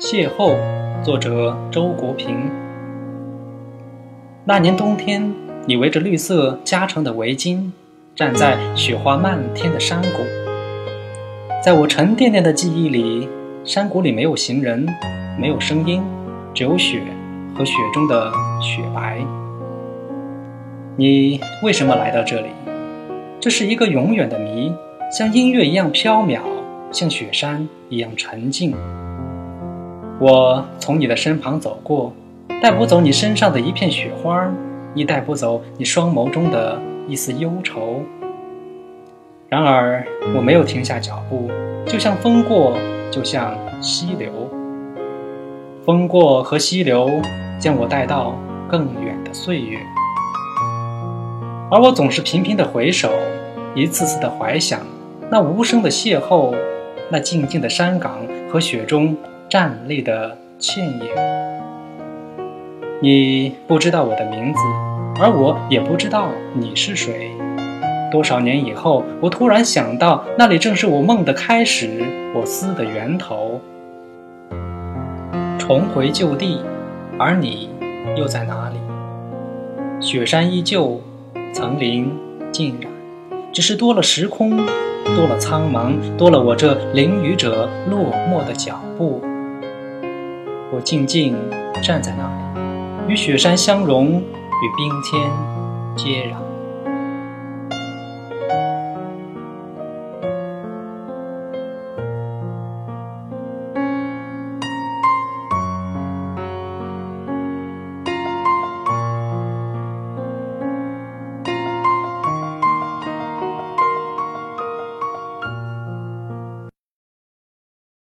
邂逅，作者周国平。那年冬天，你围着绿色加成的围巾，站在雪花漫天的山谷。在我沉甸甸的记忆里，山谷里没有行人，没有声音，只有雪和雪中的雪白。你为什么来到这里？这是一个永远的谜，像音乐一样飘渺，像雪山一样沉静。我从你的身旁走过，带不走你身上的一片雪花，你带不走你双眸中的一丝忧愁。然而，我没有停下脚步，就像风过，就像溪流。风过和溪流将我带到更远的岁月，而我总是频频的回首，一次次的怀想那无声的邂逅，那静静的山岗和雪中。站立的倩影，你不知道我的名字，而我也不知道你是谁。多少年以后，我突然想到，那里正是我梦的开始，我思的源头。重回旧地，而你又在哪里？雪山依旧，层林尽染，只是多了时空，多了苍茫，多了我这淋雨者落寞的脚步。我静静站在那里，与雪山相融，与冰天接壤。